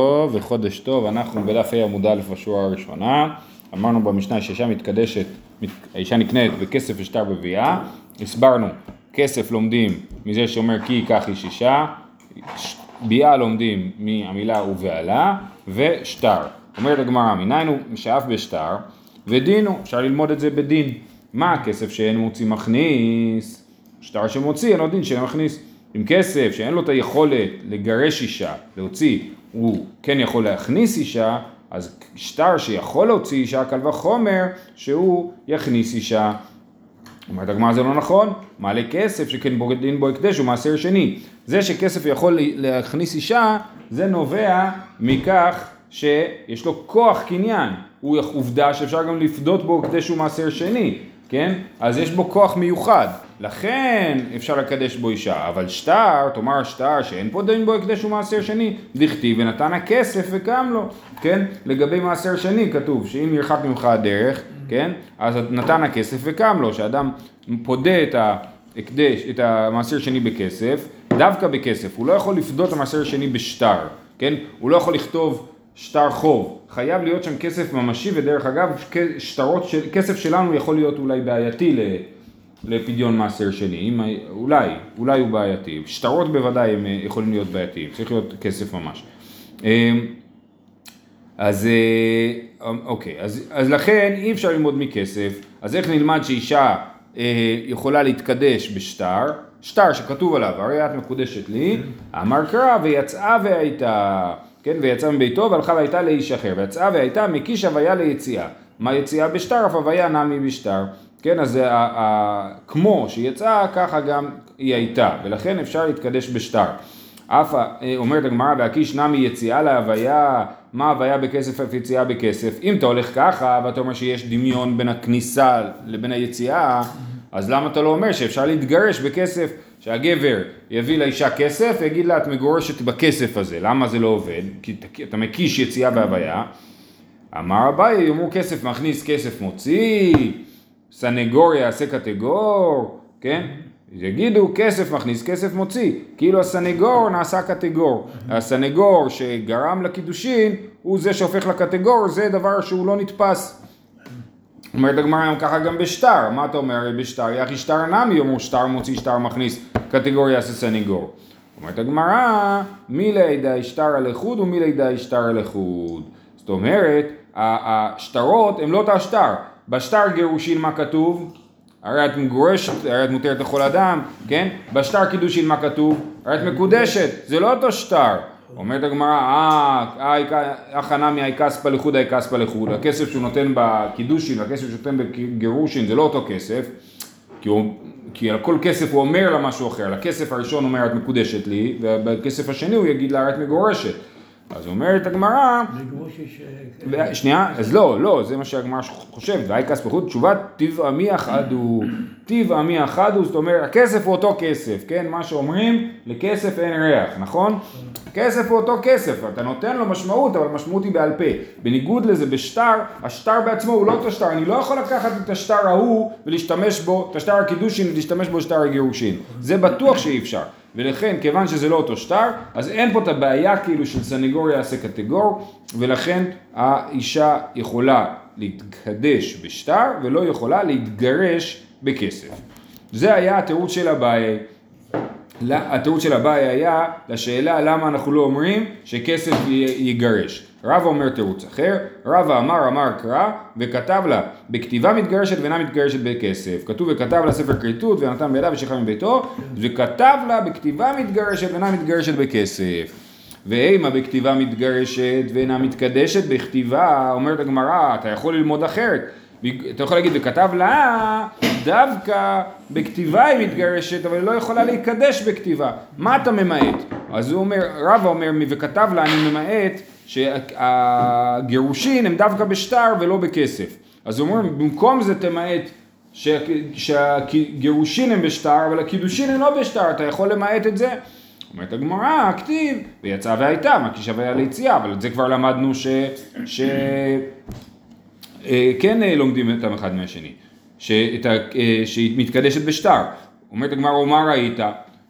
טוב וחודש טוב, אנחנו בדף ה' עמוד א' בשורה הראשונה, אמרנו במשנה שאישה מתקדשת, האישה נקנית בכסף ושטר בביאה, הסברנו, כסף לומדים מזה שאומר כי ייקח איש אישה, ביאה לומדים מהמילה ובעלה, ושטר. אומרת הגמרא, מניין שאף בשטר, ודין הוא, אפשר ללמוד את זה בדין. מה הכסף שאין מוציא מכניס? שטר שמוציא, אין לו דין שאין מכניס. עם כסף שאין לו את היכולת לגרש אישה, להוציא, הוא כן יכול להכניס אישה, אז שטר שיכול להוציא אישה, קל וחומר שהוא יכניס אישה. אומרת הגמרא זה לא נכון, מעלה כסף שכן בוגדין בו הקדש הוא מעשר שני. זה שכסף יכול להכניס אישה, זה נובע מכך שיש לו כוח קניין. הוא עובדה שאפשר גם לפדות בו הקדש הוא מעשר שני, כן? אז יש בו כוח מיוחד. לכן אפשר לקדש בו אישה, אבל שטר, תאמר שטר שאין פה דין בו הקדש ומעשר שני, דכתיב ונתן הכסף וקם לו, כן? לגבי מעשר שני כתוב שאם ירחק ממך הדרך, כן? אז נתן הכסף וקם לו, שאדם פודה את ההקדש, את המעשר שני בכסף, דווקא בכסף, הוא לא יכול לפדות את המעשר שני בשטר, כן? הוא לא יכול לכתוב שטר חוב, חייב להיות שם כסף ממשי, ודרך אגב, שטרות של, כסף שלנו יכול להיות אולי בעייתי ל... לפדיון מעשר שני, אם, אולי, אולי הוא בעייתי, שטרות בוודאי הם אה, יכולים להיות בעייתיים, צריך להיות כסף ממש. אמ, אז אה, אוקיי, אז, אז לכן אי אפשר ללמוד מכסף, אז איך נלמד שאישה אה, יכולה להתקדש בשטר, שטר שכתוב עליו, הרי את מקודשת לי, אמר קרא ויצאה והייתה, כן, ויצאה מביתו והלכה והייתה לאיש אחר, ויצאה והייתה מקיש הוויה ליציאה, מה יציאה בשטר, אף הוויה נמי בשטר. כן, אז ה, ה, כמו שהיא יצאה, ככה גם היא הייתה, ולכן אפשר להתקדש בשטר. אף אומרת הגמרא בהקיש נמי יציאה להוויה, מה הוויה בכסף אף יציאה בכסף. אם אתה הולך ככה ואתה אומר שיש דמיון בין הכניסה לבין היציאה, אז למה אתה לא אומר שאפשר להתגרש בכסף, שהגבר יביא לאישה כסף ויגיד לה את מגורשת בכסף הזה, למה זה לא עובד? כי אתה מקיש יציאה בהוויה. אמר אביי יאמרו כסף מכניס כסף מוציא סנגור יעשה קטגור, כן? יגידו כסף מכניס, כסף מוציא, כאילו הסנגור נעשה קטגור. הסנגור שגרם לקידושין הוא זה שהופך לקטגור, זה דבר שהוא לא נתפס. אומרת הגמרא ככה גם בשטר, מה אתה אומר בשטר? יחי שטר נמי, אמרו שטר מוציא, שטר מכניס, קטגור יעשה סנגור. אומרת הגמרא, מי לידע שטר על איחוד ומי לידע שטר על איחוד. זאת אומרת, השטרות הם לא את השטר, בשטר גירושין מה כתוב? הרי את מגורשת, הרי את מותרת לכל אדם, כן? בשטר קידושין מה כתוב? הרי את מקודשת, זה לא אותו שטר. אומרת הגמרא, אה, הכנה מהאיקספא לחוד האיקספא לחוד, הכסף שהוא נותן בקידושין והכסף שהוא נותן בגירושין זה לא אותו כסף, כי, הוא, כי על כל כסף הוא אומר לה משהו אחר, לכסף הראשון הוא אומר את מקודשת לי, ובכסף השני הוא יגיד לה את מגורשת. אז אומרת הגמרא, שנייה, אז לא, לא, זה מה שהגמרא חושבת, והי כסף בחוץ, תשובת טיב עמי אחד הוא, טיב עמי אחד הוא, זאת אומרת, הכסף הוא אותו כסף, כן, מה שאומרים, לכסף אין ריח, נכון? כסף הוא אותו כסף, אתה נותן לו משמעות, אבל המשמעות היא בעל פה. בניגוד לזה, בשטר, השטר בעצמו הוא לא אותו שטר, אני לא יכול לקחת את השטר ההוא ולהשתמש בו, את השטר הקידושין ולהשתמש בו שטר הגירושין, זה בטוח שאי אפשר. ולכן כיוון שזה לא אותו שטר, אז אין פה את הבעיה כאילו של סנגור יעשה קטגור, ולכן האישה יכולה להתקדש בשטר ולא יכולה להתגרש בכסף. זה היה התירוץ של אביי. התירוץ של אביי היה לשאלה למה אנחנו לא אומרים שכסף יגרש. רבא אומר תירוץ אחר, רבא אמר אמר קרא וכתב לה בכתיבה מתגרשת ואינה מתגרשת בכסף. כתוב וכתב לה ספר כריתות ונתן בידיו ושכב מביתו וכתב לה בכתיבה מתגרשת ואינה מתגרשת בכסף. ואימה בכתיבה מתגרשת ואינה מתקדשת בכתיבה, אומרת הגמרא, אתה יכול ללמוד אחרת. אתה יכול להגיד, וכתב לה, דווקא בכתיבה היא מתגרשת, אבל היא לא יכולה להיקדש בכתיבה. מה אתה ממעט? אז הוא אומר, רבא אומר, וכתב לה, אני ממעט שהגירושין הם דווקא בשטר ולא בכסף. אז הוא אומר, במקום זה תמעט שהגירושין הם בשטר, אבל הקידושין הם לא בשטר, אתה יכול למעט את זה? אומרת הגמרא, כתיב, ויצאה והייתה, מה כי שווה ליציאה, אבל את זה כבר למדנו ש... ש... אה, כן אה, לומדים אותם אחד מהשני. אה, שהיא מתקדשת בשטר. אומרת הגמרא, מה ראית?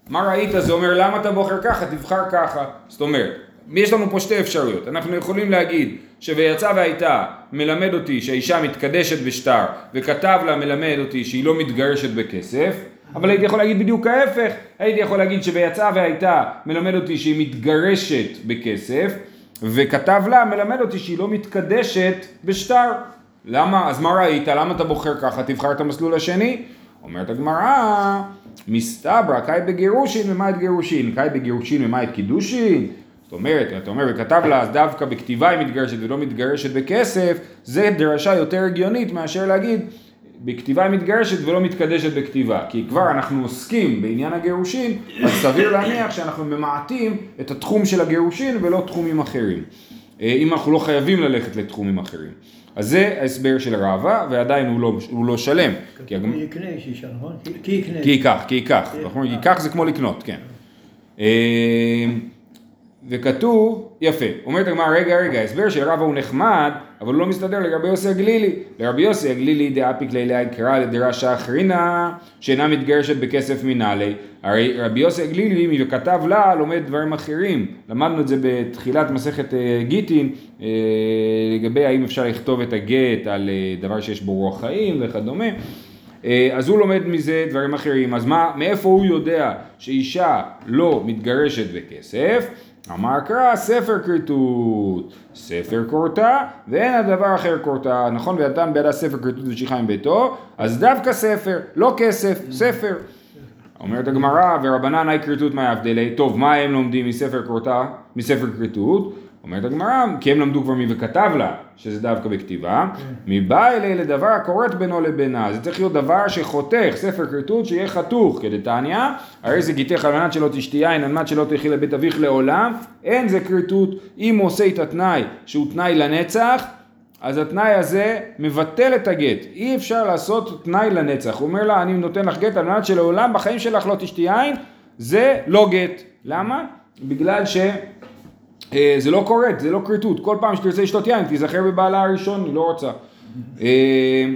מה ראית זה אומר למה אתה בוחר ככה, תבחר ככה. זאת אומרת, יש לנו פה שתי אפשרויות, אנחנו יכולים להגיד שויצא והייתה מלמד אותי שהאישה מתקדשת בשטר וכתב לה מלמד אותי שהיא לא מתגרשת בכסף אבל הייתי יכול להגיד בדיוק ההפך, הייתי יכול להגיד שויצא והייתה מלמד אותי שהיא מתגרשת בכסף וכתב לה מלמד אותי שהיא לא מתקדשת בשטר למה? אז מה ראית? למה אתה בוחר ככה? תבחר את המסלול השני אומרת הגמרא מסתברא קאי בגירושין ומאית גירושין קאי בגירושין ומאית קידושין זאת אומרת, אתה אומר, וכתב לה, אז דווקא בכתיבה היא מתגרשת ולא מתגרשת בכסף, זה דרשה יותר הגיונית מאשר להגיד, בכתיבה היא מתגרשת ולא מתקדשת בכתיבה. כי כבר אנחנו עוסקים בעניין הגירושין, אז סביר להניח שאנחנו ממעטים את התחום של הגירושין ולא תחומים אחרים. אה, אם אנחנו לא חייבים ללכת לתחומים אחרים. אז זה ההסבר של רבא, ועדיין הוא לא, הוא לא שלם. כי יקנה יש אישה, נכון? כי יקנה. כי ייקח, כי ייקח. ייקח זה כמו לקנות, כן. וכתוב, יפה, אומרת הגמרא, רגע רגע, ההסבר של רבא הוא נחמד, אבל הוא לא מסתדר לרבי יוסי הגלילי. לרבי יוסי הגלילי דאפיק לילה יקרא לדרשה אחרינה, שאינה מתגרשת בכסף מנהלי. הרי רבי יוסי הגלילי, וכתב לה, לומד דברים אחרים. למדנו את זה בתחילת מסכת אה, גיטין, אה, לגבי האם אפשר לכתוב את הגט על אה, דבר שיש בו רוח חיים וכדומה. אז הוא לומד מזה דברים אחרים, אז מה, מאיפה הוא יודע שאישה לא מתגרשת בכסף? אמר קרא ספר כריתות, ספר כורתה ואין הדבר אחר כורתה, נכון ואדם בידה ספר ושיחה מביתו, אז דווקא ספר, לא כסף, ספר. אומרת הגמרא ורבנן היי כריתות מה יבדלי, טוב מה הם לומדים מספר כורתה, מספר כריתות? אומרת הגמרא, כי הם למדו כבר מי וכתב לה, שזה דווקא בכתיבה, כן. מבא אלי לדבר הכורת בינו לבינה, זה צריך להיות דבר שחותך, ספר כריתות שיהיה חתוך, כדתניא, הרי זה גיתך על מנת שלא תשתי יין, על מנת שלא תלכי לבית אביך לעולם, אין זה כריתות, אם הוא עושה את התנאי שהוא תנאי לנצח, אז התנאי הזה מבטל את הגט, אי אפשר לעשות תנאי לנצח, הוא אומר לה אני נותן לך גט על מנת שלעולם בחיים שלך לא תשתי יין, זה לא גט, למה? בגלל ש... אה, זה לא קורט, זה לא כריתות, כל פעם שתרצה לשתות יין תיזכר בבעלה הראשון, היא לא רוצה. אה,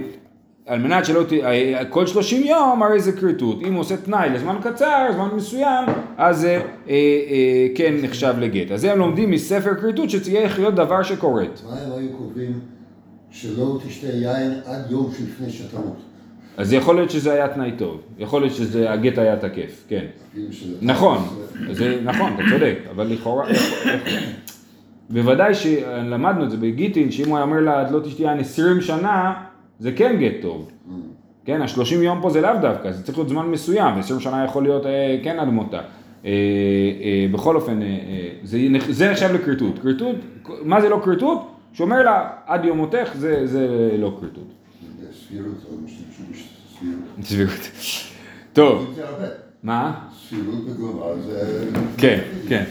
על מנת שלא ת... אה, כל 30 יום הרי זה כריתות, אם הוא עושה תנאי לזמן קצר, זמן מסוים, אז זה אה, אה, כן נחשב לגט. אז הם לומדים מספר כריתות שצריך להיות דבר שכורת. מה הם היו קובעים שלא תשתה יין עד יום שלפני שתמות? אז יכול להיות שזה היה תנאי טוב, יכול להיות שהגט היה תקף, כן. נכון, זה נכון, אתה צודק, אבל לכאורה, בוודאי שלמדנו את זה בגיטין, שאם הוא היה אומר לה, את לא תשתי יין 20 שנה, זה כן גט טוב. כן, השלושים יום פה זה לאו דווקא, זה צריך להיות זמן מסוים, ו-20 שנה יכול להיות אה, כן עד מותה. אה, אה, בכל אופן, זה נחשב לכריתות. כריתות, מה זה לא כריתות? שאומר לה, עד יום מותך זה לא כריתות. סבירות. טוב. מה? סבירות בגובה זה... כן, כן.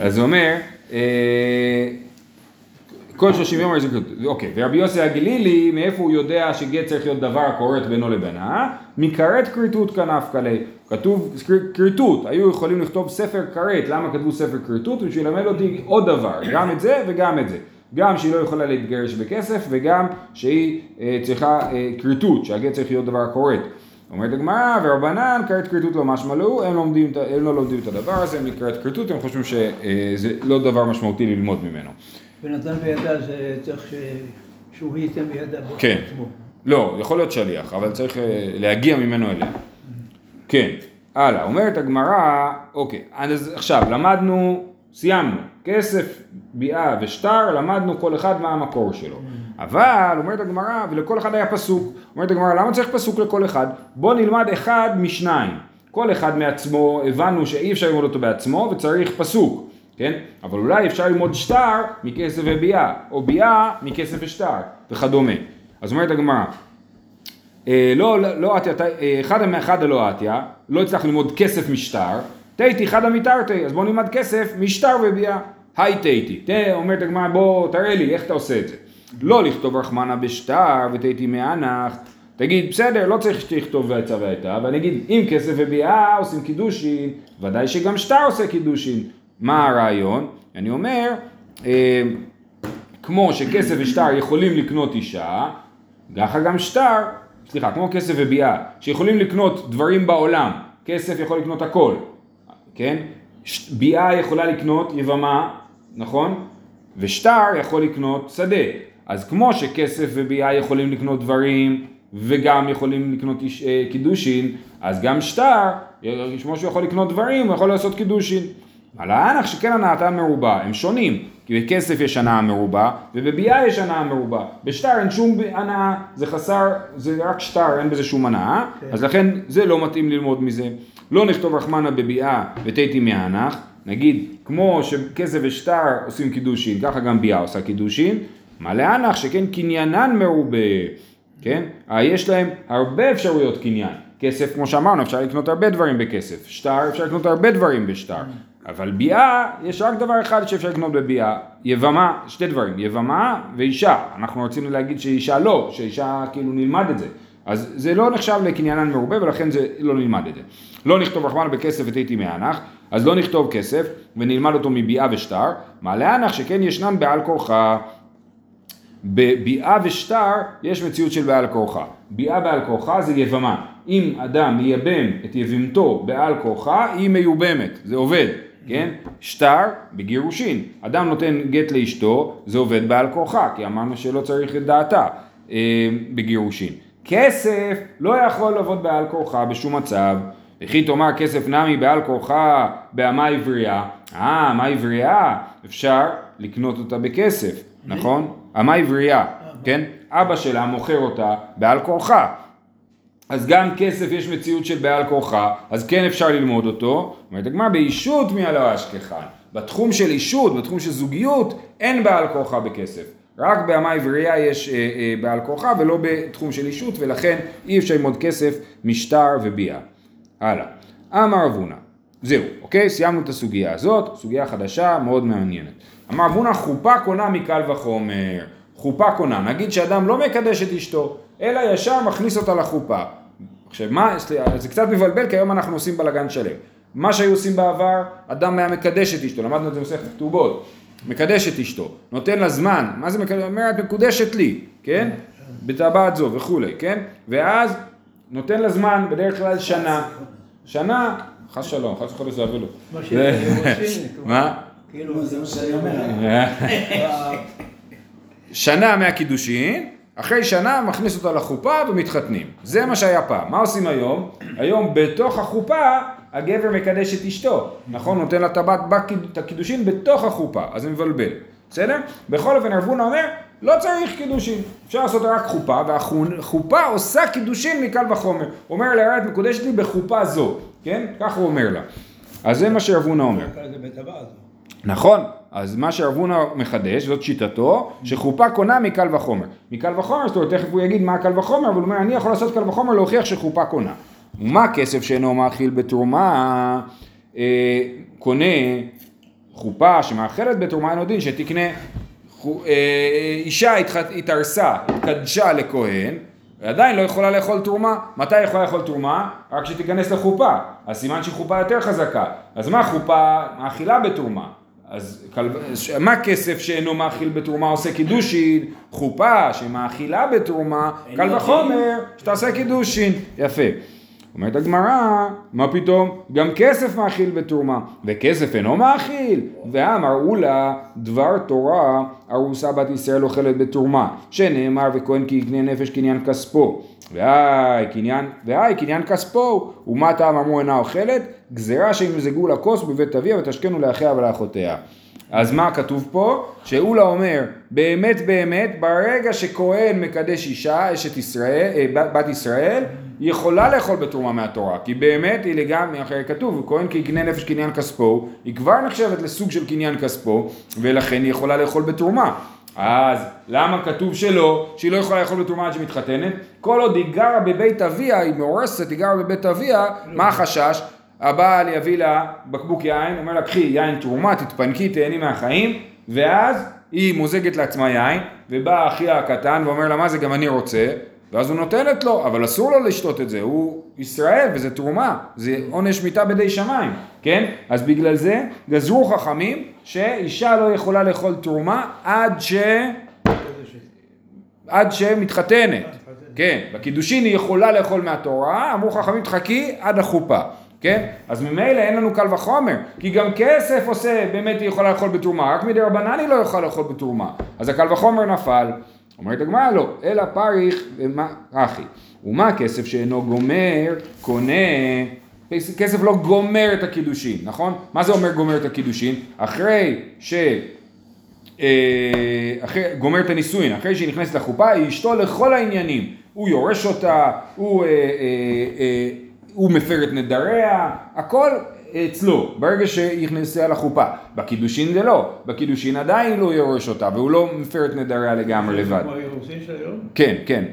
אז הוא אומר, אה, כל שלושים יום זה כריתות. אוקיי, ורבי יוסי הגלילי, מאיפה הוא יודע שגט צריך להיות דבר הכורת בינו לבינה? מכרת כריתות כנף כלי. כתוב כריתות, היו יכולים לכתוב ספר כרת, למה כתבו ספר כריתות? בשביל ללמד אותי עוד דבר, גם את זה וגם את זה. גם שהיא לא יכולה להתגרש בכסף וגם שהיא אה, צריכה אה, כריתות, שהגט צריך להיות דבר כורת. אומרת הגמרא, ורבנן כרת כריתות לא משמע לו, הם, לומדים, הם לא לומדים את הדבר הזה, הם מכרת כריתות, הם חושבים שזה אה, לא דבר משמעותי ללמוד ממנו. ונתן בידה זה צריך. שהוא ייתן בידה כן. עצמו. לא, יכול להיות שליח, אבל צריך אה, להגיע ממנו אליה. כן, הלאה, אומרת הגמרא, אוקיי, אז עכשיו למדנו סיימנו. כסף, ביאה ושטר, למדנו כל אחד מה המקור שלו. אבל, אומרת הגמרא, ולכל אחד היה פסוק. אומרת הגמרא, למה צריך פסוק לכל אחד? בוא נלמד אחד משניים. כל אחד מעצמו, הבנו שאי אפשר ללמוד אותו בעצמו וצריך פסוק, כן? אבל אולי אפשר ללמוד שטר מכסף וביאה, או ביאה מכסף ושטר, וכדומה. אז אומרת הגמרא, אה, לא, לא, לא עטיה, אה, אחד מאחד הלא עטיה, לא הצלח ללמוד כסף משטר, תהיתי חדא מתרתי, אז בוא נלמד כסף משטר וביאה. היי תהיתי, אומרת הגמרא בוא תראה לי איך אתה עושה את זה. לא לכתוב רחמנה בשטר ותהיתי מאנח, תגיד בסדר לא צריך שתכתוב ועצה והייתה, ואני אגיד אם כסף וביאה עושים קידושין, ודאי שגם שטר עושה קידושין. מה הרעיון? אני אומר, אה, כמו שכסף ושטר יכולים לקנות אישה, ככה גם שטר, סליחה, כמו כסף וביאה, שיכולים לקנות דברים בעולם, כסף יכול לקנות הכל, כן? ביאה יכולה לקנות יבמה נכון? ושטר יכול לקנות שדה. אז כמו שכסף וביאה יכולים לקנות דברים וגם יכולים לקנות איש- אה, קידושין, אז גם שטר, כמו שהוא יכול לקנות דברים, הוא יכול לעשות קידושין. על האנח שכן הנאתן מרובע, הם שונים, כי בכסף יש הנאה מרובע ובביאה יש הנאה מרובע. בשטר אין שום הנאה, זה חסר, זה רק שטר, אין בזה שום הנאה, אז לכן זה לא מתאים ללמוד מזה. לא נכתוב רחמנה בביאה ותיתי מהאנח, נגיד כמו שכסף ושטר עושים קידושין, ככה גם ביאה עושה קידושין, מה לאנח שכן קניינן מרובה, כן? אה, יש להם הרבה אפשרויות קניין. כסף, כמו שאמרנו, אפשר לקנות הרבה דברים בכסף. שטר, אפשר לקנות הרבה דברים בשטר. אבל ביאה, יש רק דבר אחד שאפשר לקנות בביאה. יבמה, שתי דברים, יבמה ואישה. אנחנו רצינו להגיד שאישה לא, שאישה כאילו נלמד את זה. אז זה לא נחשב לקניינן מרובה ולכן זה לא נלמד את זה. לא נכתוב רחמנה בכסף ותהייתי מהנח, אז לא נכתוב כסף ונלמד אותו מביאה ושטר. מה להנח שכן ישנן בעל כורחה. בביאה ושטר יש מציאות של בעל כורחה. ביאה בעל כורחה זה יבמה. אם אדם מייבם את יבימתו בעל כורחה, היא מיובמת, זה עובד, כן? שטר בגירושין. אדם נותן גט לאשתו, זה עובד בעל כורחה, כי אמרנו שלא צריך את דעתה אה, בגירושין. כסף לא יכול לעבוד בעל כורחה בשום מצב. וכי תאמר כסף נמי בעל כורחה באמה עברייה, אה, אמה עברייה, אפשר לקנות אותה בכסף, נכון? אמה עברייה, כן? אבא שלה מוכר אותה בעל כורחה. אז גם כסף יש מציאות של בעל כורחה, אז כן אפשר ללמוד אותו. אומרת הגמרא באישות מי הלא אשכחן. בתחום של אישות, בתחום של זוגיות, אין בעל כורחה בכסף. רק באמה עברייה יש אה, אה, בעל כורחה ולא בתחום של אישות, ולכן אי אפשר ללמוד כסף משטר וביאה. הלאה. אמר אבונה. זהו, אוקיי? סיימנו את הסוגיה הזאת, סוגיה חדשה, מאוד מעניינת. אמר אבונה, חופה קונה מקל וחומר. חופה קונה. נגיד שאדם לא מקדש את אשתו, אלא ישר מכניס אותה לחופה. עכשיו, מה, זה קצת מבלבל, כי היום אנחנו עושים בלאגן שלם. מה שהיו עושים בעבר, אדם היה מקדש את אשתו, למדנו את זה במסכת כתובות. מקדש את אשתו, נותן לה זמן, מה זה מקדש? אומר, את מקודשת לי, כן? בטבעת זו וכולי, כן? ואז נותן לה זמן, בדרך כלל שנה. שנה, חס שלום, חס וחודש זה שהם עושים, מה? כאילו, זה מה שאני אומר. שנה מהקידושין, אחרי שנה מכניס אותה לחופה ומתחתנים. זה מה שהיה פעם. מה עושים היום? היום בתוך החופה הגבר מקדש את אשתו. נכון? נותן לה טבעת את הקידושין בתוך החופה, אז זה מבלבל. בסדר? בכל אופן רבונה אומר, לא צריך קידושין. אפשר לעשות רק חופה, והחופה עושה קידושין מקל וחומר. הוא אומר לה, את מקודשת לי בחופה זו. כן? כך הוא אומר לה. אז זה מה שרבונה אומר. זה בטבעת. נכון, אז מה שרבונה מחדש, זאת שיטתו, שחופה קונה מקל וחומר. מקל וחומר, זאת אומרת, תכף הוא יגיד מה קל וחומר, אבל הוא אומר, אני יכול לעשות קל וחומר להוכיח שחופה קונה. ומה כסף שאינו מאכיל בתרומה, אה, קונה חופה שמאכלת בתרומה אין עוד דין, שתקנה חו- אה, אישה התח- התארסה, התקדשה לכהן, ועדיין לא יכולה לאכול תרומה. מתי יכולה לאכול תרומה? רק כשתיכנס לחופה. אז סימן שהיא חופה יותר חזקה. אז מה חופה מאכילה בתרומה? אז כל... מה כסף שאינו מאכיל בתרומה עושה קידושין? חופה שמאכילה בתרומה, קל וחומר שתעשה קידושין. יפה. אומרת הגמרא, מה פתאום? גם כסף מאכיל בתרומה, וכסף אינו מאכיל. ואמרו לה, דבר תורה ארוסה בת ישראל אוכלת בתרומה, שנאמר וכהן כי יקנה נפש קניין כספו. והי קניין, והי קניין כספו, ומה טעם אמרו אינה אוכלת? גזירה שימזגו לה כוס בבית אביה ותשכנו לאחיה ולאחותיה. אז מה כתוב פה? שאולה אומר, באמת באמת, ברגע שכהן מקדש אישה, אשת ישראל, אה, בת- ישראל, יכולה לאכול בתרומה מהתורה, כי באמת היא לגמרי, אחרי כתוב, כהן כי יקנה נפש קניין כספו, היא כבר נחשבת לסוג של קניין כספו, ולכן היא יכולה לאכול בתרומה. אז למה כתוב שלא, שהיא לא יכולה לאכול בתרומה עד שהיא מתחתנת? כל עוד היא גרה בבית אביה, היא מאורסת, היא גרה בבית אביה, מה החשש? הבעל יביא לה בקבוק יין, אומר לה קחי יין תרומה, תתפנקי, תהני מהחיים, ואז היא מוזגת לעצמה יין, ובא אחיה הקטן ואומר לה מה זה גם אני רוצה, ואז הוא נותנת לו, אבל אסור לו לשתות את זה, הוא ישראל וזה תרומה, זה עונש מיתה בידי שמיים, כן? אז בגלל זה גזרו חכמים שאישה לא יכולה לאכול תרומה עד ש... עד שמתחתנת, כן, בקידושין היא יכולה לאכול מהתורה, אמרו חכמים תחכי עד החופה, כן? אז ממילא אין לנו קל וחומר, כי גם כסף עושה, באמת היא יכולה לאכול בתרומה, רק מדי רבנן היא לא יכולה לאכול בתרומה. אז הקל וחומר נפל. אומרת הגמרא לא, אלא פריך ומה, אחי. ומה כסף שאינו גומר, קונה, כסף לא גומר את הקידושין, נכון? מה זה אומר גומר את הקידושין? אחרי ש... אה, אחרי, גומר את הנישואין, אחרי שהיא נכנסת לחופה, היא אשתו לכל העניינים. הוא יורש אותה, הוא, אה, אה, אה, הוא מפר את נדריה, הכל אצלו, ברגע שהיא נכנסה לחופה. בקידושין זה לא, בקידושין עדיין לא יורש אותה, והוא לא מפר את נדריה לגמרי לבד. כמו האירוסין של היום? כן, כן.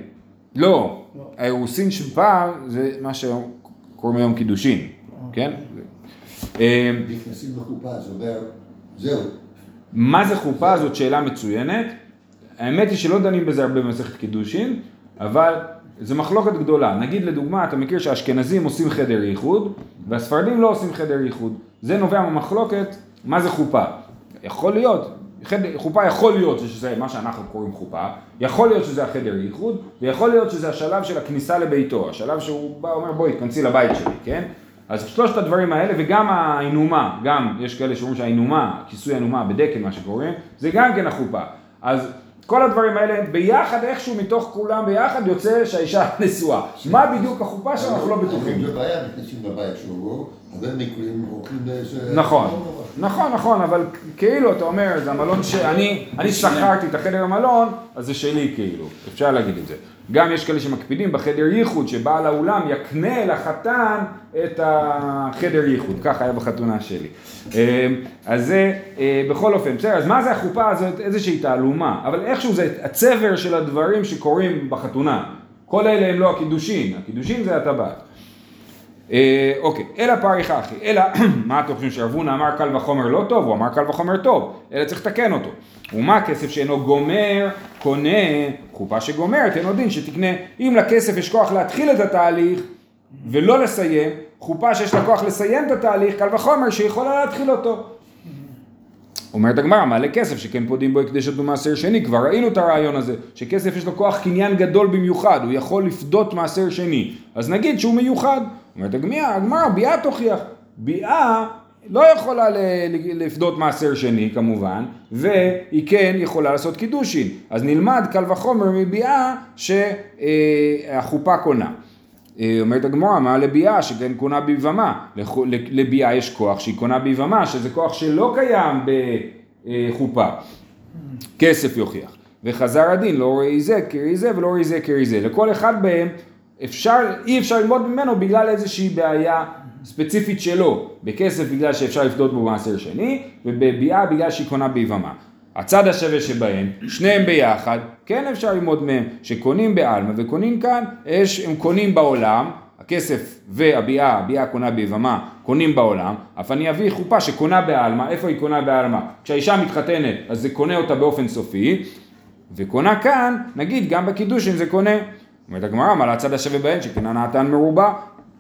לא, לא. האירוסין של פעם זה מה שקוראים היום קידושין, כן? אה, נכנסים לחופה, זה אומר, זהו. מה זה חופה זאת שאלה מצוינת. האמת היא שלא דנים בזה הרבה במסכת קידושין, אבל זו מחלוקת גדולה. נגיד לדוגמה, אתה מכיר שהאשכנזים עושים חדר ייחוד, והספרדים לא עושים חדר ייחוד. זה נובע ממחלוקת, מה זה חופה. יכול להיות, חדר, חופה יכול להיות שזה מה שאנחנו קוראים חופה, יכול להיות שזה החדר ייחוד, ויכול להיות שזה השלב של הכניסה לביתו, השלב שהוא בא ואומר בואי תכנסי לבית שלי, כן? אז שלושת הדברים האלה וגם האינומה, גם יש כאלה שאומרים שהאינומה, כיסוי האינומה בדקל מה שקוראים, זה גם כן החופה. אז כל הדברים האלה ביחד איכשהו מתוך כולם ביחד יוצא שהאישה נשואה. מה בדיוק החופה שאנחנו לא בטוחים. זה בעיה, נכנסים לבית שלו, הרבה מקרים. נכון, נכון, נכון, אבל כאילו אתה אומר, זה המלון שאני, אני שכרתי את החדר המלון, אז זה שלי כאילו, אפשר להגיד את זה. גם יש כאלה שמקפידים בחדר ייחוד, שבעל האולם יקנה לחתן את החדר ייחוד, ככה היה בחתונה שלי. אה, אז זה אה, בכל אופן, בסדר, אז מה זה החופה הזאת? איזושהי תעלומה, אבל איכשהו זה הצבר של הדברים שקורים בחתונה. כל אלה הם לא הקידושין, הקידושין זה הטבעת. אה, אוקיי, אלא פריך הכי, אלא, מה אתם חושבים שרב הונא אמר קל וחומר לא טוב, הוא אמר קל וחומר טוב, אלא צריך לתקן אותו. ומה כסף שאינו גומר, קונה, חופה שגומרת, אינו דין שתקנה, אם לכסף יש כוח להתחיל את התהליך ולא לסיים, חופה שיש לה כוח לסיים את התהליך, קל וחומר שיכולה להתחיל אותו. אומרת הגמרא, מה לכסף שכן פודים בו הקדשות ומעשר שני, כבר ראינו את הרעיון הזה, שכסף יש לו כוח קניין גדול במיוחד, הוא יכול לפדות מעשר שני, אז נגיד שהוא מיוחד. אומרת הגמרא, הגמרא, ביאה תוכיח, ביאה לא יכולה לפדות מעשר שני כמובן, והיא כן יכולה לעשות קידושין, אז נלמד קל וחומר מביאה שהחופה קונה. אה, אומרת הגמרא, מה לביאה שכן קונה ביבמה, לביאה יש כוח שהיא קונה ביבמה, שזה כוח שלא קיים בחופה, כסף יוכיח. וחזר הדין, לא ראי זה כראי זה ולא ראי זה כראי זה. לכל אחד מהם אפשר, אי אפשר ללמוד ממנו בגלל איזושהי בעיה ספציפית שלו. בכסף בגלל שאפשר לפדות בו מעשר שני, ובביאה בגלל שהיא קונה ביבמה. הצד השווה שבהם, שניהם ביחד, כן אפשר ללמוד מהם, שקונים בעלמא וקונים כאן, יש, הם קונים בעולם, הכסף והביאה, הביאה קונה ביבמה, קונים בעולם, אף אני אביא חופה שקונה בעלמא, איפה היא קונה בעלמא? כשהאישה מתחתנת, אז זה קונה אותה באופן סופי, וקונה כאן, נגיד גם בקידושין זה קונה. אומרת הגמרא, מה לצד השווה בהן שכן הנאתן מרובה,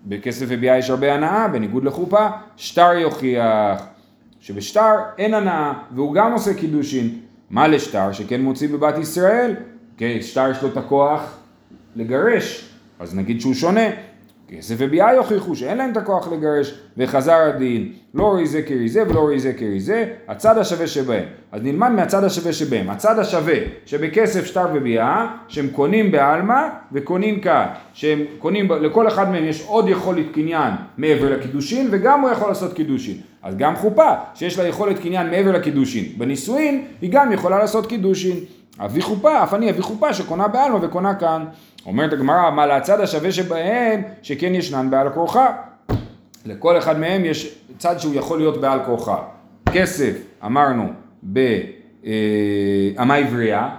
בכסף וביאה יש הרבה הנאה, בניגוד לחופה, שטר יוכיח, שבשטר אין הנאה, והוא גם עושה קידושין. מה לשטר שכן מוציא בבת ישראל? כן, שטר יש לו את הכוח לגרש, אז נגיד שהוא שונה. כסף וביאה יוכיחו שאין להם את הכוח לגרש, וחזר הדין, לא ראי זה כראי זה ולא ראי זה כראי זה, הצד השווה שבהם. אז נלמד מהצד השווה שבהם. הצד השווה שבכסף שטר וביאה, שהם קונים בעלמא וקונים כאן, שהם קונים, לכל אחד מהם יש עוד יכולת קניין מעבר לקידושין, וגם הוא יכול לעשות קידושין. אז גם חופה, שיש לה יכולת קניין מעבר לקידושין. בנישואין, היא גם יכולה לעשות קידושין. אביא חופה, אף אני אביא חופה שקונה בעלמא וקונה כאן. אומרת הגמרא, מה להצד השווה שבהן, שכן ישנן בעל כורחה. לכל אחד מהם יש צד שהוא יכול להיות בעל כורחה. כסף, אמרנו, באמה עברייה,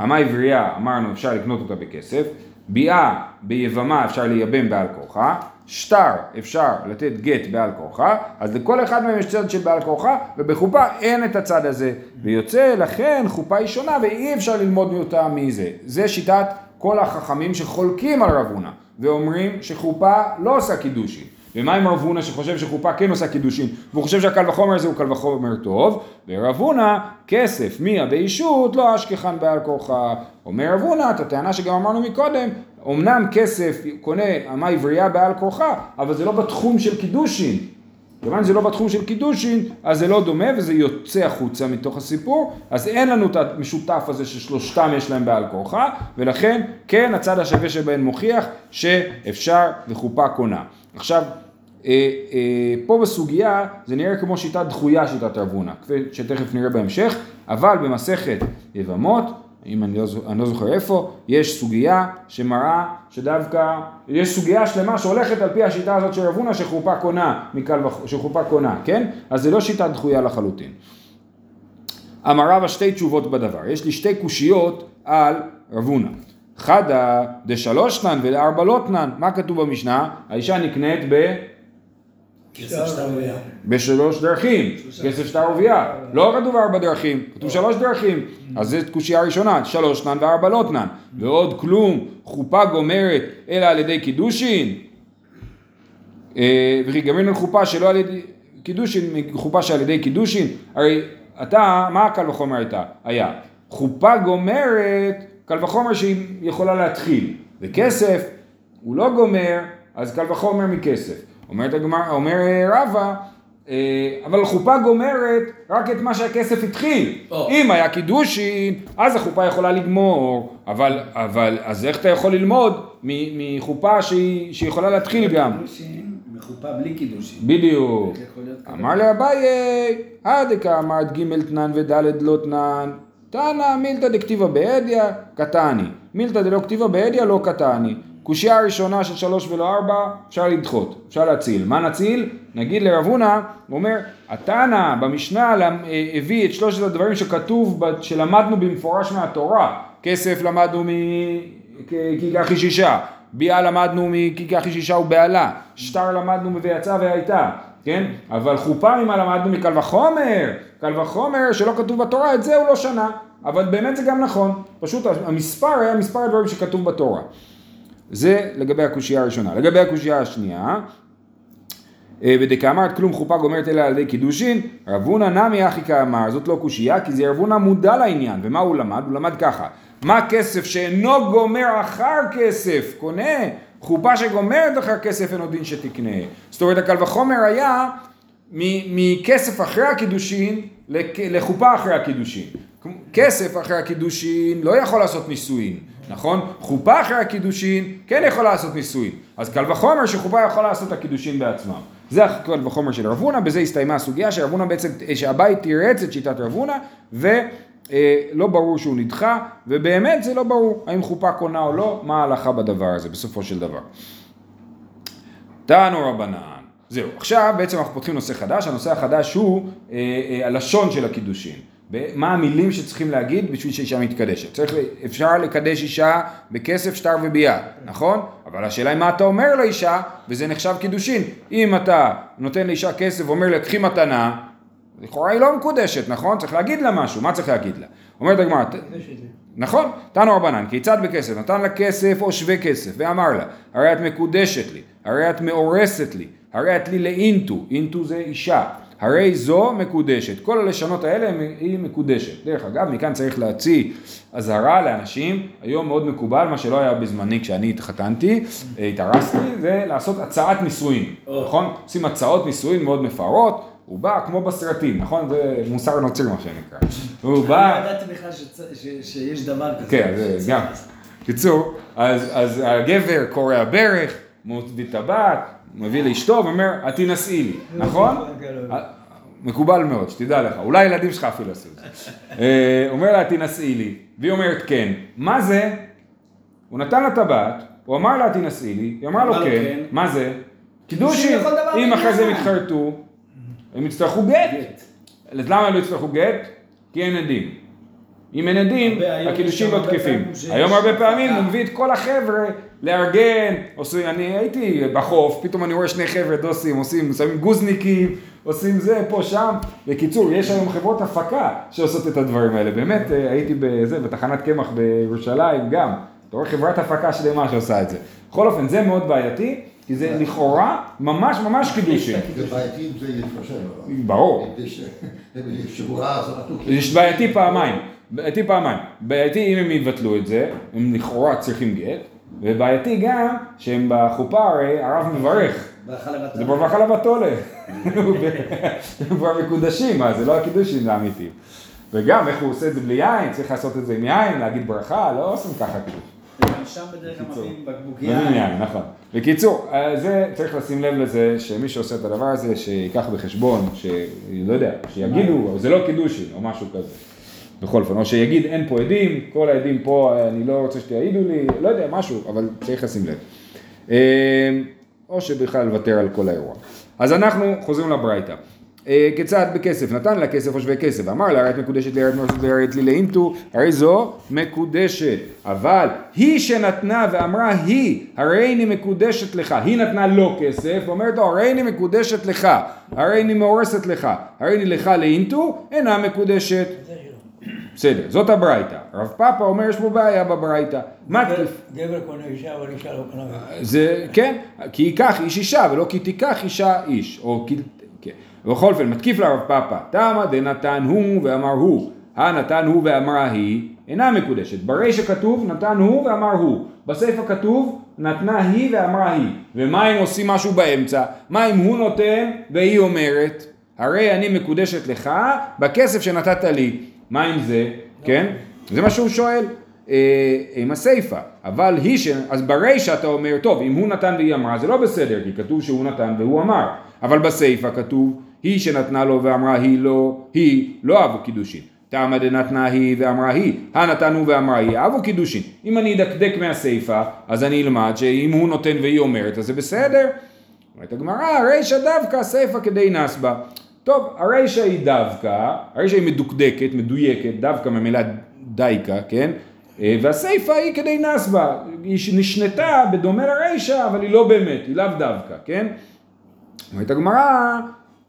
אמה עברייה, אמרנו, אפשר לקנות אותה בכסף. ביאה, ביבמה אפשר לייבם בעל כורחה. שטר אפשר לתת גט בעל כורחה, אז לכל אחד מהם יש צד של בעל כורחה, ובחופה אין את הצד הזה. ויוצא לכן חופה היא שונה ואי אפשר ללמוד אותה מזה. זה שיטת כל החכמים שחולקים על רב הונא, ואומרים שחופה לא עושה קידושין. ומה עם רב הונא שחושב שחופה כן עושה קידושין, והוא חושב שהקל וחומר הזה הוא קל וחומר טוב, ורב הונא, כסף, מיה ואישות, לא אשכחן בעל כורחה. אומר רב הונא, את הטענה שגם אמרנו מקודם, אמנם כסף קונה אמה עברייה בעל כורחה, אבל זה לא בתחום של קידושין. כיוון שזה לא בתחום של קידושין, אז זה לא דומה וזה יוצא החוצה מתוך הסיפור, אז אין לנו את המשותף הזה ששלושתם יש להם בעל כורחה, ולכן כן הצד השווה שבהן מוכיח שאפשר וחופה קונה. עכשיו, אה, אה, פה בסוגיה זה נראה כמו שיטה דחויה שיטת רב הונא, שתכף נראה בהמשך, אבל במסכת יבמות, אם אני לא, אני לא זוכר איפה, יש סוגיה שמראה שדווקא, יש סוגיה שלמה שהולכת על פי השיטה הזאת של רב הונא שחופה קונה, מקל וח... שחופה קונה, כן? אז זה לא שיטה דחויה לחלוטין. אמר רבא שתי תשובות בדבר, יש לי שתי קושיות על רב הונא. חדא דשלוש תנן ולארבע לא תנן, מה כתוב במשנה? האישה נקנית ב... בשלוש דרכים, כסף שטר ערבייה, לא כתוב ארבע דרכים, כתוב שלוש דרכים, אז זו קושייה ראשונה, שלוש תנן וארבע לא תנן, ועוד כלום, חופה גומרת אלא על ידי קידושין, אה, וכי גמרנו חופה שלא על ידי קידושין, חופה שעל ידי קידושין, הרי אתה, מה הקל וחומר הייתה? היה, חופה גומרת, קל וחומר שהיא יכולה להתחיל, וכסף הוא לא גומר, אז קל וחומר מכסף. אומרת הגמר, אומר אה, רבא, אה, אבל חופה גומרת רק את מה שהכסף התחיל. או. אם היה קידושין, אז החופה יכולה לגמור, אבל, אבל אז איך אתה יכול ללמוד מ- מחופה שהיא, שיכולה להתחיל גם? קידושין, מחופה בלי קידושין. בדיוק. אמר לאביי, הדקה אמרת ג' תנן וד' לא תנן, תנא מילתא דכתיבא בהדיא, קטני. מילתא דלא כתיבא בהדיא, לא קטני. קושייה הראשונה של שלוש ולא ארבע, אפשר לדחות, אפשר להציל. מה נציל? נגיד לרב הונא, הוא אומר, התנא במשנה אה, הביא את שלושת הדברים שכתוב, שלמדנו במפורש מהתורה. כסף למדנו מכיכר חישישה, ביאה למדנו מכיכר חישישה ובהלה, שטר למדנו מ"ויצא והייתה, כן? אבל חופה ממה למדנו מקל וחומר, קל וחומר שלא כתוב בתורה, את זה הוא לא שנה, אבל באמת זה גם נכון, פשוט המספר היה מספר הדברים שכתוב בתורה. זה לגבי הקושייה הראשונה. לגבי הקושייה השנייה, אה, ודקאמרת כלום חופה גומרת אלא על ידי קידושין, רב הונא נמי אחי כאמר, זאת לא קושייה, כי זה רב הונא מודע לעניין, ומה הוא למד? הוא למד ככה, מה כסף שאינו גומר אחר כסף, קונה, חופה שגומרת אחר כסף אינו דין שתקנה. זאת אומרת, הקל וחומר היה מכסף אחרי הקידושין לחופה אחרי הקידושין. כסף אחרי הקידושין לא יכול לעשות נישואין, נכון? חופה אחרי הקידושין כן יכול לעשות נישואין. אז קל וחומר שחופה יכול לעשות את הקידושין בעצמם. זה הקל וחומר של רב הונא, בזה הסתיימה הסוגיה שרב הונא בעצם, שהבית תירץ את שיטת רב הונא, ולא ברור שהוא נדחה, ובאמת זה לא ברור האם חופה קונה או לא, מה ההלכה בדבר הזה בסופו של דבר. תענו רבנן. זהו, עכשיו בעצם אנחנו פותחים נושא חדש, הנושא החדש הוא אה, אה, הלשון של הקידושין. מה המילים שצריכים להגיד בשביל שאישה מתקדשת. צריך, אפשר לקדש אישה בכסף, שטר וביאה, נכון? אבל השאלה היא מה אתה אומר לאישה, וזה נחשב קידושין. אם אתה נותן לאישה כסף ואומר לה, קחי מתנה, לכאורה היא לא מקודשת, נכון? צריך להגיד לה משהו, מה צריך להגיד לה? אומרת הגמרא. נכון, תנו רבנן, כיצד בכסף? נתן לה כסף או שווה כסף, ואמר לה, הרי את מקודשת לי, הרי את מאורסת לי, הרי את לי לאינטו, אינטו זה אישה, הרי זו מקודשת. כל הלשונות האלה היא מקודשת. דרך אגב, מכאן צריך להוציא אזהרה לאנשים, היום מאוד מקובל, מה שלא היה בזמני כשאני התחתנתי, אה, התארסתי, זה לעשות הצעת נישואין. נכון? עושים הצעות נישואין מאוד מפוארות, הוא בא כמו בסרטים, נכון? זה מוסר נוצרי מה שנקרא. הוא בא... לא ידעתי בכלל שיש דבר כזה. כן, זה גם. קיצור, אז הגבר קורע ברך, מביא טבעת, מביא לאשתו ואומר, את תינשאי לי, נכון? מקובל מאוד, שתדע לך, אולי הילדים שלך אפילו עשו את זה. אה, אומר לה, תינשאי לי, והיא אומרת כן. מה זה? הוא נתן לה טבעת, הוא אמר לה, תינשאי לי, היא אמרה לו כן. כן. מה זה? קידושין. דבר אם אחרי זה הם. יתחרטו, הם יצטרכו גט. אז למה הם לא יצטרכו גט? כי אין עדים. אם אין עדים, הקידושים לא תקפים. היום הרבה פעמים. הוא מביא את כל החבר'ה לארגן, עושים, אני הייתי בחוף, פתאום אני רואה שני חבר'ה דוסים, עושים, שמים גוזניקים, עושים זה, פה, שם. בקיצור, יש היום חברות הפקה שעושות את הדברים האלה. באמת, אה, הייתי בזה, בתחנת קמח בירושלים גם. אתה רואה חברת הפקה שלמה שעושה את זה. בכל אופן, זה מאוד בעייתי, כי זה לכאורה ממש ממש קידושים. זה בעייתי אם זה יתפרשם. ברור. אנחנו... יש בעייתי פעמיים, בעייתי פעמיים, בעייתי אם הם יבטלו את זה, הם לכאורה צריכים גט, ובעייתי גם שהם בחופה הרי הרב מברך. זה ברכה לבתולה. הם כבר מקודשים, מה זה לא הקידושים האמיתיים. וגם איך הוא עושה את זה בלי יין, צריך לעשות את זה עם יין, להגיד ברכה, לא עושים ככה קידוש. שם בדרך כלל. מביאים בקבוק. יין, נכון. בקיצור, אה, זה צריך לשים לב לזה שמי שעושה את הדבר הזה, שייקח בחשבון, שלא יודע, שיגידו, זה לא קידושין או משהו כזה. בכל אופן, או שיגיד אין פה עדים, כל העדים פה, אה, אני לא רוצה שתעידו לי, לא יודע, משהו, אבל צריך לשים לב. אה, או שבכלל לוותר על כל האירוע. אז אנחנו חוזרים לברייתא. אה, כיצד בכסף? נתן לה כסף או שווה כסף, אמר לה, הרי את מקודשת לי, הרי את מקודשת לי, לאינטו, הרי זו מקודשת. אבל היא שנתנה ואמרה היא, הרי אני מקודשת לך, היא נתנה לו כסף, ואומרת לו, הרי אני מקודשת לך, הרי אני מאורסת לך, הרי אני לך לאינטו, אינה מקודשת. בסדר, זאת הברייתא. רב פאפה אומר יש פה בעיה בברייתא. מה גבר- תקיף? גבר קונה אישה, אבל אישה לא קונה גבר. זה, כן, כי ייקח איש אישה ולא כי תיקח אישה איש, או כי, כן. בכל אופן, מתקיף לרב פאפה, תמה דנתן הוא ואמר הוא, הנתן הוא ואמרה היא, אינה מקודשת. ברישא כתוב נתן הוא ואמר הוא, בסיפא כתוב נתנה היא ואמרה היא. ומה אם עושים משהו באמצע? מה אם הוא נותן והיא אומרת, הרי אני מקודשת לך בכסף שנתת לי. מה עם זה? כן? זה מה שהוא שואל. אה, עם הסיפא, אבל היא ש... אז ברישא אתה אומר, טוב, אם הוא נתן והיא אמרה, זה לא בסדר, כי כתוב שהוא נתן והוא אמר, אבל בסיפא כתוב, היא שנתנה לו ואמרה היא לא, היא לא אהבו קידושין. תמה דנתנה היא ואמרה היא, הנתן הוא ואמרה היא, אהבו קידושין. אם אני אדקדק מהסיפא, אז אני אלמד שאם הוא נותן והיא אומרת, אז זה בסדר. אומרת הגמרא, הרישא דווקא, סיפא כדי נסבה. טוב, הרישא היא דווקא, הרישא היא מדוקדקת, מדויקת, דווקא מהמילה דייקה, כן? אה, והסיפא היא כדי נסבה, היא נשנתה בדומה לרישא, אבל היא לא באמת, היא לאו דווקא, כן? אומרת הגמרא,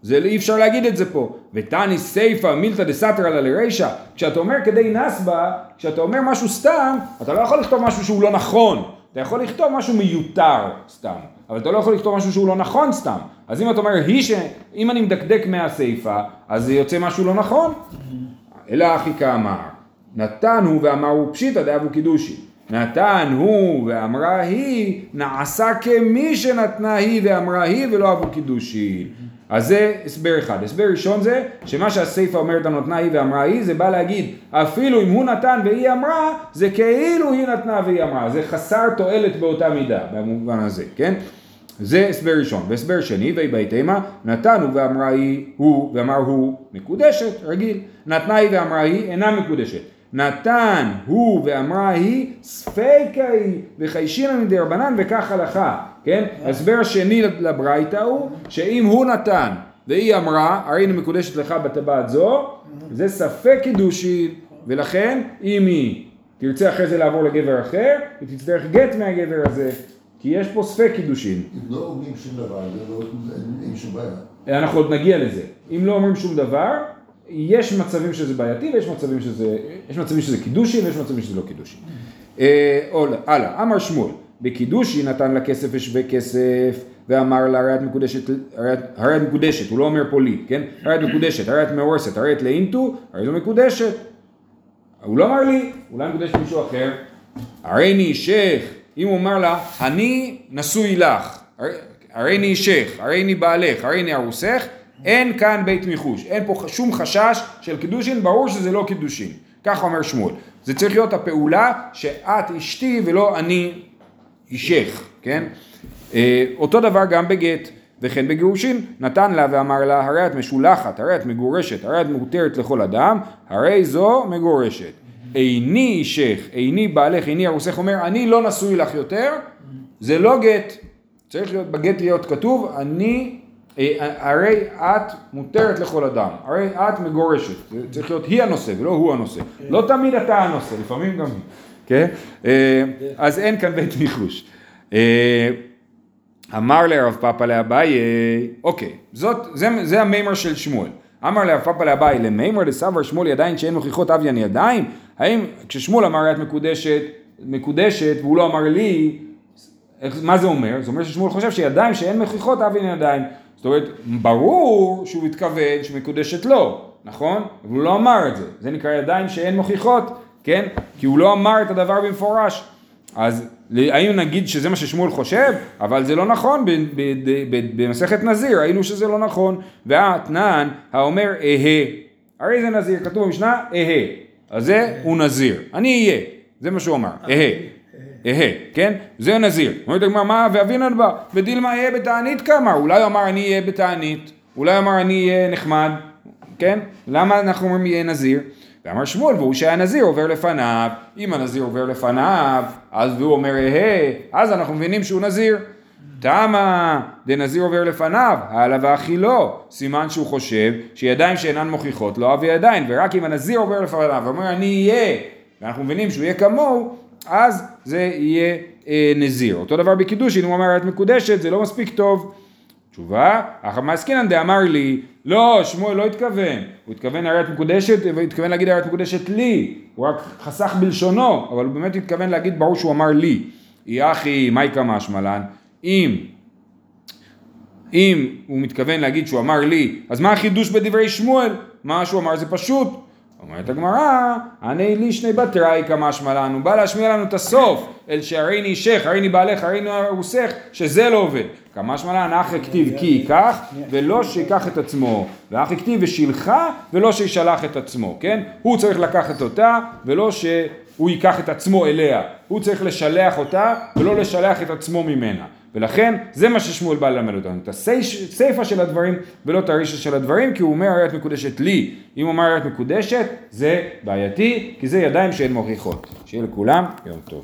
זה אי אפשר להגיד את זה פה. ותני סיפא מילתא דסתרא לה לרישא. כשאתה אומר כדי נסבה, כשאתה אומר משהו סתם, אתה לא יכול לכתוב משהו שהוא לא נכון. אתה יכול לכתוב משהו מיותר סתם, אבל אתה לא יכול לכתוב משהו שהוא לא נכון סתם. אז אם אתה אומר, היא ש... אם אני מדקדק מהסיפא, אז זה יוצא משהו לא נכון. אלא אחי כאמר, נתן הוא ואמר הוא פשיטא דאבו קידושי. נתן הוא ואמרה היא, נעשה כמי שנתנה היא ואמרה היא ולא אבו קידושין. אז זה הסבר אחד. הסבר ראשון זה שמה שהסיפא אומרת לנו נתנה היא ואמרה היא, זה בא להגיד אפילו אם הוא נתן והיא אמרה, זה כאילו היא נתנה והיא אמרה. זה חסר תועלת באותה מידה, במובן הזה, כן? זה הסבר ראשון. והסבר שני, ויהי בהתאמה, נתנו ואמרה היא, הוא ואמר הוא, מקודשת, רגיל. נתנה היא ואמרה היא, אינה מקודשת. נתן הוא ואמרה היא, ספיקה היא, וחיישינא מדי רבנן וכך הלכה. כן? ההסבר השני לברייתא הוא, שאם הוא נתן והיא אמרה, הרי הנה מקודשת לך בטבעת זו, זה ספק קידושין, ולכן אם היא תרצה אחרי זה לעבור לגבר אחר, היא תצטרך גט מהגבר הזה. כי יש פה ספק קידושין. אם לא אומרים שום דבר, לא, אין, שום בעיה. אנחנו עוד נגיע לזה. אם לא אומרים שום דבר, יש מצבים שזה בעייתי ויש מצבים שזה, יש מצבים שזה קידושין ויש מצבים שזה לא קידושין. אה, הלאה, אמר שמואל, בקידושין נתן לה כסף ושווה כסף, ואמר לה הרי את מקודשת, הרי את- מקודשת, הוא לא אומר פה לי, כן? הרי את מקודשת, הרי את מאורסת, הרי את לאינטו, הרי זו מקודשת. הוא לא אמר לי, אולי מקודש מישהו אחר. הרי אני אישך, אם הוא אמר לה, אני נשוי לך, הרי- אני אישך, הרי אני בעלך, הרי אני ארוסך, אין כאן בית מיחוש, אין פה שום חשש של קידושין, ברור שזה לא קידושין. ככה אומר שמואל. זה צריך להיות הפעולה שאת אשתי ולא אני אישך, כן? אה, אותו דבר גם בגט. וכן בגירושין, נתן לה ואמר לה, הרי את משולחת, הרי את מגורשת, הרי את מותרת לכל אדם, הרי זו מגורשת. איני אישך, איני בעלך, איני ארוסך, אומר, אני לא נשוי לך יותר, זה לא גט. צריך להיות, בגט להיות כתוב, אני, אה, הרי את מותרת לכל אדם, הרי את מגורשת. צריך להיות היא הנושא ולא הוא הנושא. לא תמיד אתה הנושא, לפעמים גם היא. כן? אה, אז אין כאן בית ניחוש. אה, אמר לרב פאפא לאביי, אוקיי, זאת, זה, זה המימר של שמואל. אמר לרב פאפא לאביי, למימר לסבר שמואל ידיים שאין מוכיחות אביין ידיים? האם כששמואל אמר את מקודשת, מקודשת, והוא לא אמר לי, מה זה אומר? זה אומר ששמואל חושב שידיים שאין מוכיחות אביין ידיים. זאת אומרת, ברור שהוא התכוון שמקודשת לא, נכון? אבל הוא לא אמר את זה. זה נקרא ידיים שאין מוכיחות, כן? כי הוא לא אמר את הדבר במפורש. אז האם נגיד שזה מה ששמואל חושב? אבל זה לא נכון במסכת נזיר, ראינו שזה לא נכון. והאתנן האומר אהה, הרי זה נזיר, כתוב במשנה אהה, אז זה הוא נזיר, אני אהיה, זה מה שהוא אמר, אהה. אהה, כן? זה נזיר. אומרת הגמרא, מה ואבינן בה? ודילמה אהיה בתענית כמה? אולי הוא אמר אני אהיה בתענית, אולי הוא אמר אני אהיה נחמד, כן? למה אנחנו אומרים יהיה נזיר? ואמר שמואל, והוא שהיה נזיר עובר לפניו, אם הנזיר עובר לפניו, אז והוא אומר אהה, אז אנחנו מבינים שהוא נזיר. תמה דנזיר עובר לפניו, הלאה ואכילו, סימן שהוא חושב שידיים שאינן מוכיחות לא אבי ידיים, ורק אם הנזיר עובר לפניו ואומר אני אהיה, ואנחנו מבינים שהוא יהיה כמוהו, אז זה יהיה אה, נזיר. אותו דבר בקידושין, הוא אומר את מקודשת, זה לא מספיק טוב. תשובה, אחר מעסקינן דאמר לי, לא, שמואל לא התכוון, הוא התכוון הרי מקודשת, הוא התכוון להגיד הרי מקודשת לי, הוא רק חסך בלשונו, אבל הוא באמת התכוון להגיד, ברור שהוא אמר לי. יחי, מהי כמה שמלן? אם, אם הוא מתכוון להגיד שהוא אמר לי, אז מה החידוש בדברי שמואל? מה שהוא אמר זה פשוט. אומרת הגמרא, הני לי שני בתראי כמה שמלן, הוא בא להשמיע לנו את הסוף, אל שהריני אישך, הריני בעלך, הריני ארוסך, שזה לא עובד. כמה שמלן, אח הכתיב כי ייקח, ולא שיקח את עצמו. ואח הכתיב ושילך, ולא שישלח את עצמו, כן? הוא צריך לקחת אותה, ולא שהוא ייקח את עצמו אליה. הוא צריך לשלח אותה, ולא לשלח את עצמו ממנה. ולכן זה מה ששמואל בא ללמד אותנו, את הסיפה של הדברים ולא את הרישה של הדברים, כי הוא אומר הרי את מקודשת לי. אם הוא אומר הרי את מקודשת, זה בעייתי, כי זה ידיים שהן מוכיחות. שיהיה לכולם יום טוב.